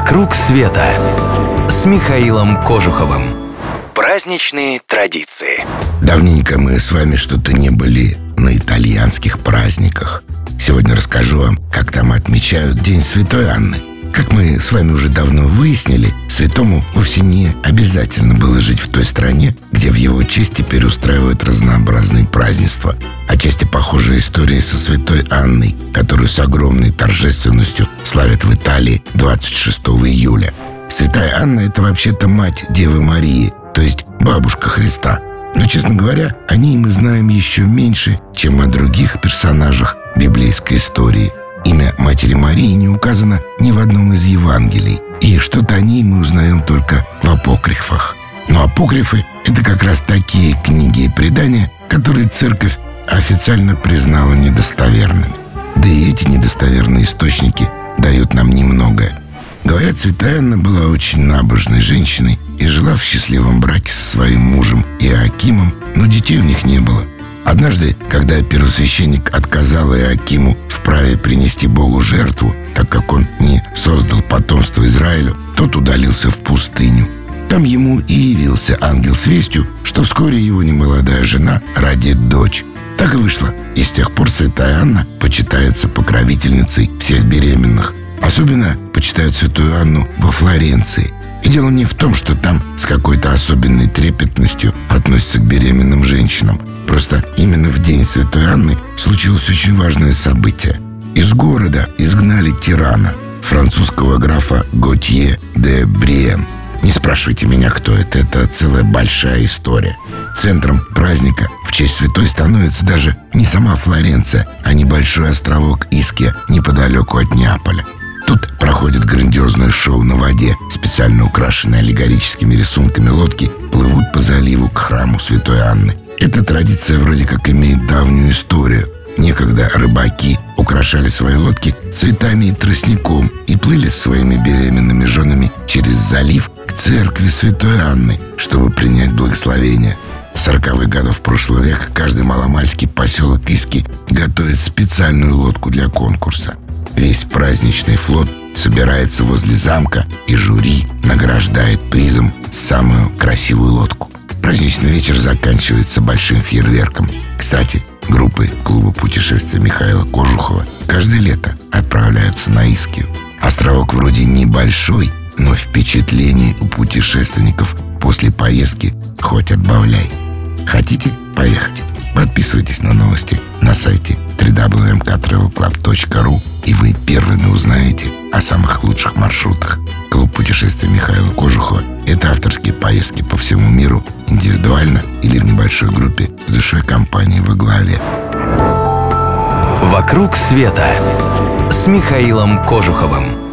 «Вокруг света» с Михаилом Кожуховым. Праздничные традиции. Давненько мы с вами что-то не были на итальянских праздниках. Сегодня расскажу вам, как там отмечают День Святой Анны. Как мы с вами уже давно выяснили, святому вовсе не обязательно было жить в той стране, где в его честь теперь устраивают разнообразные празднества. Отчасти похожая история со святой Анной, которую с огромной торжественностью славят в Италии 26 июля. Святая Анна – это вообще-то мать Девы Марии, то есть бабушка Христа. Но, честно говоря, о ней мы знаем еще меньше, чем о других персонажах библейской истории – Имя Матери Марии не указано ни в одном из Евангелий, и что-то о ней мы узнаем только в апокрифах. Но апокрифы — это как раз такие книги и предания, которые церковь официально признала недостоверными. Да и эти недостоверные источники дают нам немногое. Говорят, Святая была очень набожной женщиной и жила в счастливом браке со своим мужем Иоакимом, но детей у них не было. Однажды, когда первосвященник отказал Иоакиму в праве принести Богу жертву, так как он не создал потомство Израилю, тот удалился в пустыню. Там ему и явился ангел с вестью, что вскоре его немолодая жена родит дочь. Так и вышло, и с тех пор святая Анна почитается покровительницей всех беременных. Особенно почитают святую Анну во Флоренции – и дело не в том, что там с какой-то особенной трепетностью относятся к беременным женщинам. Просто именно в день Святой Анны случилось очень важное событие. Из города изгнали тирана, французского графа Готье де Бриен. Не спрашивайте меня, кто это, это целая большая история. Центром праздника в честь святой становится даже не сама Флоренция, а небольшой островок Иския неподалеку от Неаполя. Тут проходит грандиозное шоу на воде. Специально украшенные аллегорическими рисунками лодки плывут по заливу к храму Святой Анны. Эта традиция вроде как имеет давнюю историю. Некогда рыбаки украшали свои лодки цветами и тростником и плыли с своими беременными женами через залив церкви Святой Анны, чтобы принять благословение. В 40-х годов прошлого века каждый маломальский поселок Иски готовит специальную лодку для конкурса. Весь праздничный флот собирается возле замка, и жюри награждает призом самую красивую лодку. Праздничный вечер заканчивается большим фейерверком. Кстати, группы клуба путешествия Михаила Кожухова каждое лето отправляются на Искию. Островок вроде небольшой, но впечатлений у путешественников после поездки хоть отбавляй. Хотите поехать? Подписывайтесь на новости на сайте www.mktravelclub.ru и вы первыми узнаете о самых лучших маршрутах. Клуб путешествий Михаила Кожухова – это авторские поездки по всему миру, индивидуально или в небольшой группе с душой компании во главе. «Вокруг света» с Михаилом Кожуховым.